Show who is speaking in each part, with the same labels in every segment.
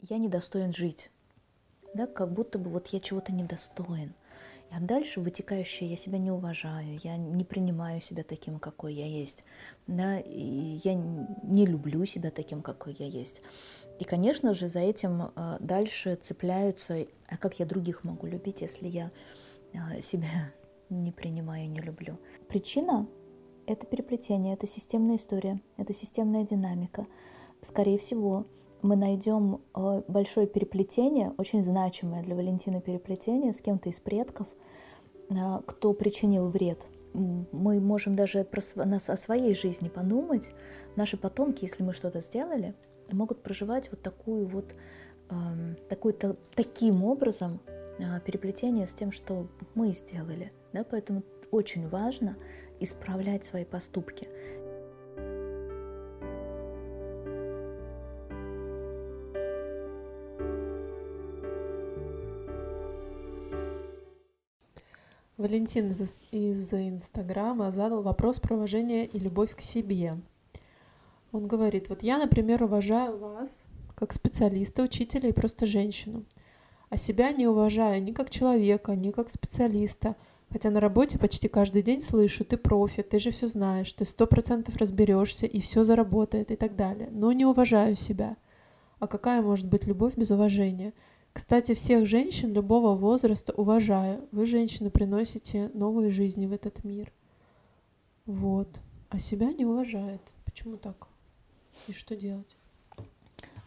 Speaker 1: я недостоин жить. Да, как будто бы вот я чего-то недостоин. А дальше вытекающее я себя не уважаю, я не принимаю себя таким, какой я есть, да, и я не люблю себя таким, какой я есть. И, конечно же, за этим а, дальше цепляются, а как я других могу любить, если я а, себя не принимаю, не люблю. Причина — это переплетение, это системная история, это системная динамика. Скорее всего, мы найдем э, большое переплетение, очень значимое для Валентины переплетение с кем-то из предков, э, кто причинил вред. Мы можем даже нас, о своей жизни подумать. Наши потомки, если мы что-то сделали, могут проживать вот такую вот, эм, -то, таким образом э, переплетение с тем, что мы сделали. Да? Поэтому очень важно исправлять свои поступки.
Speaker 2: Валентин из, из Инстаграма задал вопрос про уважение и любовь к себе. Он говорит, вот я, например, уважаю вас как специалиста, учителя и просто женщину, а себя не уважаю ни как человека, ни как специалиста, хотя на работе почти каждый день слышу, ты профи, ты же все знаешь, ты сто процентов разберешься и все заработает и так далее, но не уважаю себя. А какая может быть любовь без уважения? Кстати, всех женщин любого возраста уважаю. Вы, женщины, приносите новые жизни в этот мир. Вот. А себя не уважает. Почему так? И что делать?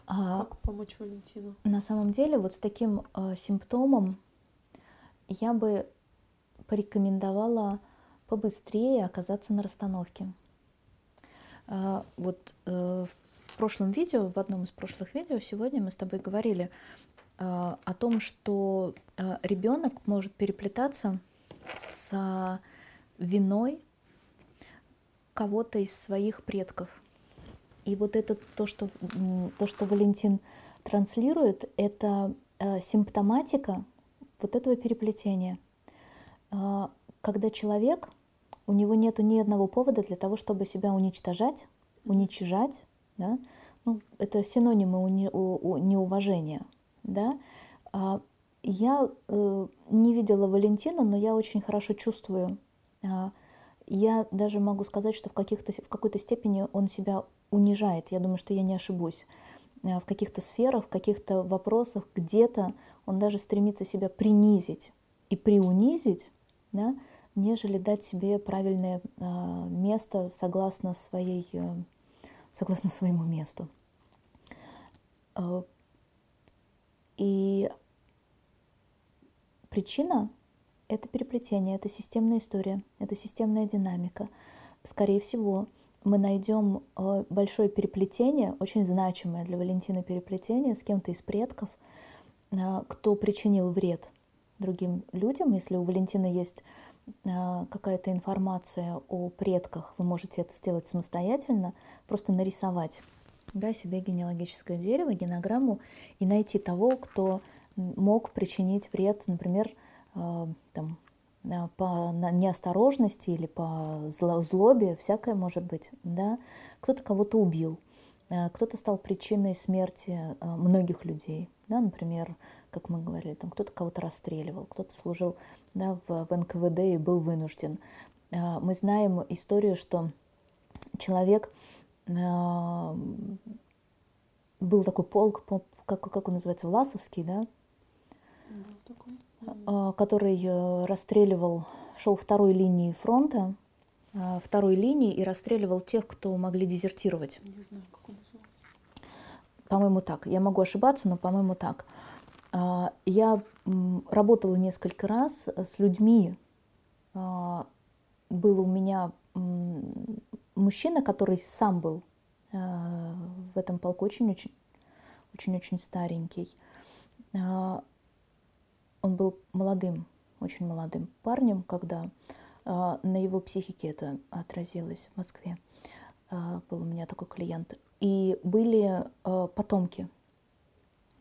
Speaker 2: А, как помочь Валентину?
Speaker 1: На самом деле, вот с таким э, симптомом я бы порекомендовала побыстрее оказаться на расстановке. Э, вот э, в прошлом видео, в одном из прошлых видео, сегодня мы с тобой говорили о том, что э, ребенок может переплетаться с виной кого-то из своих предков. И вот это то, что, то, что Валентин транслирует, это э, симптоматика вот этого переплетения. Когда человек, у него нет ни одного повода для того, чтобы себя уничтожать, уничижать, да? ну, это синонимы неуважения да, а, я э, не видела Валентина, но я очень хорошо чувствую. А, я даже могу сказать, что в, каких-то, в какой-то степени он себя унижает. Я думаю, что я не ошибусь. А, в каких-то сферах, в каких-то вопросах, где-то он даже стремится себя принизить и приунизить, да, нежели дать себе правильное место согласно, своей, э, согласно своему месту. И причина — это переплетение, это системная история, это системная динамика. Скорее всего, мы найдем э, большое переплетение, очень значимое для Валентины переплетение с кем-то из предков, э, кто причинил вред другим людям. Если у Валентины есть э, какая-то информация о предках, вы можете это сделать самостоятельно, просто нарисовать да, себе генеалогическое дерево, генограмму и найти того, кто мог причинить вред, например, э, там, э, по неосторожности или по злобе, всякое может быть, да, кто-то кого-то убил, э, кто-то стал причиной смерти многих людей, да, например, как мы говорили, там кто-то кого-то расстреливал, кто-то служил да, в, в НКВД и был вынужден. Мы знаем историю, что человек был такой полк, как, как он называется, Власовский, да? А, который э, расстреливал, шел второй линии фронта, а, второй линии и расстреливал тех, кто могли дезертировать. Не знаю, как он называется. По-моему, так. Я могу ошибаться, но, по-моему, так. А, я работала несколько раз с людьми. Был у меня мужчина, который сам был в этом полку очень-очень очень-очень старенький. Э, он был молодым, очень молодым парнем, когда э, на его психике это отразилось в Москве. Был у меня такой клиент. И были потомки,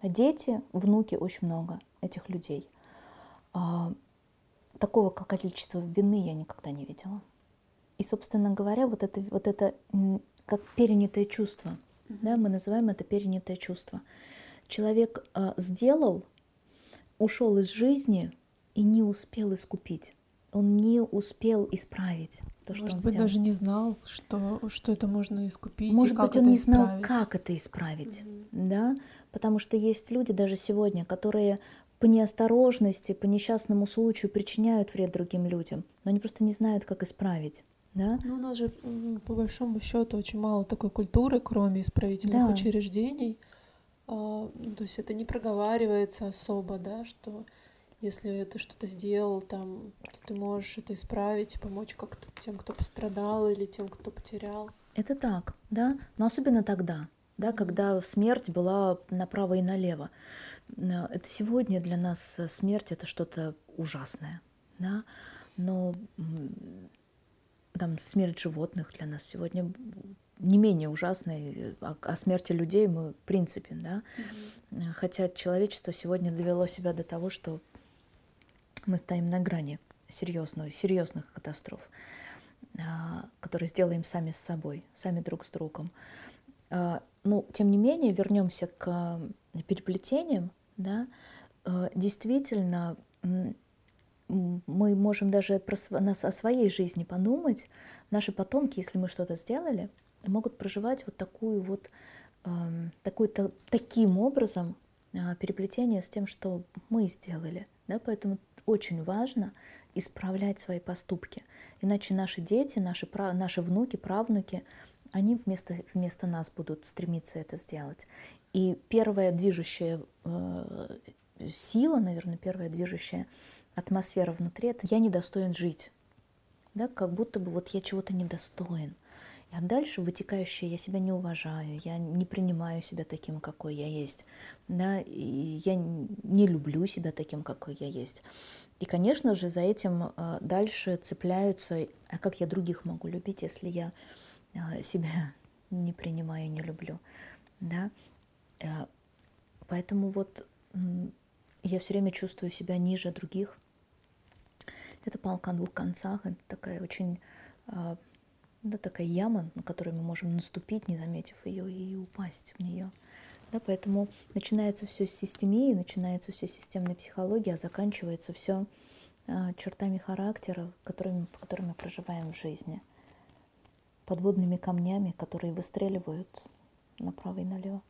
Speaker 1: дети, внуки, очень много этих людей. Такого количества вины я никогда не видела. И, собственно говоря, вот это, вот это как перенятое чувство, да, мы называем это перенятое чувство. человек э, сделал, ушел из жизни и не успел искупить. Он не успел исправить то,
Speaker 2: Может
Speaker 1: что он
Speaker 2: быть,
Speaker 1: сделал.
Speaker 2: даже не знал, что, что это можно искупить. и
Speaker 1: Может
Speaker 2: как
Speaker 1: быть, он
Speaker 2: это
Speaker 1: не знал,
Speaker 2: исправить.
Speaker 1: как это исправить,
Speaker 2: Мгм.
Speaker 1: да, потому что есть люди даже сегодня, которые по неосторожности, по несчастному случаю причиняют вред другим людям, но они просто не знают, как исправить, да.
Speaker 2: Ну, у нас же, по большому счету, очень мало такой культуры, кроме исправительных
Speaker 1: Да.
Speaker 2: учреждений. А, ну, то есть это не проговаривается особо, да, что если ты что-то сделал, там, то ты можешь это исправить, помочь как-то тем, кто пострадал или тем, кто потерял.
Speaker 1: Это так, да, но особенно тогда, да, когда смерть была направо и налево. Э, Это сегодня для нас э, смерть это что-то ужасное, да, но там смерть животных для нас сегодня не менее ужасная, э, а о смерти людей мы в принципе, да, Э, хотя человечество сегодня довело себя до того, что мы стоим на грани серьезного, серьезных катастроф, а, которые сделаем сами с собой, сами друг с другом. А, Ну, тем не менее, вернемся к переплетениям, да, э, действительно, мы можем даже про нас о своей жизни подумать. Наши потомки, если мы что-то сделали, могут проживать вот такую вот эм, такой, та- таким образом а, переплетение с тем, что мы сделали. Да? Поэтому очень важно исправлять свои поступки. Иначе наши дети, наши, пра- наши внуки, правнуки, они вместо, вместо нас будут стремиться это сделать. И первая движущая э, сила, наверное, первая движущая атмосфера внутри, это я недостоин жить. Да, как будто бы вот я чего-то недостоин. А дальше вытекающее я себя не уважаю, я не принимаю себя таким, какой я есть, да, и я не люблю себя таким, какой я есть. И, конечно же, за этим э, дальше цепляются, а как я других могу любить, если я э, себя не принимаю, не люблю, да. Э, Поэтому вот я все время чувствую себя ниже других. Это палка о двух концах, это такая очень а, да, такая яма, на которую мы можем наступить, не заметив ее, и упасть в нее. Да, поэтому начинается все с системии, начинается все с системной психологии, а заканчивается все чертами характера, которыми, по которым мы проживаем в жизни, подводными камнями, которые выстреливают направо и налево.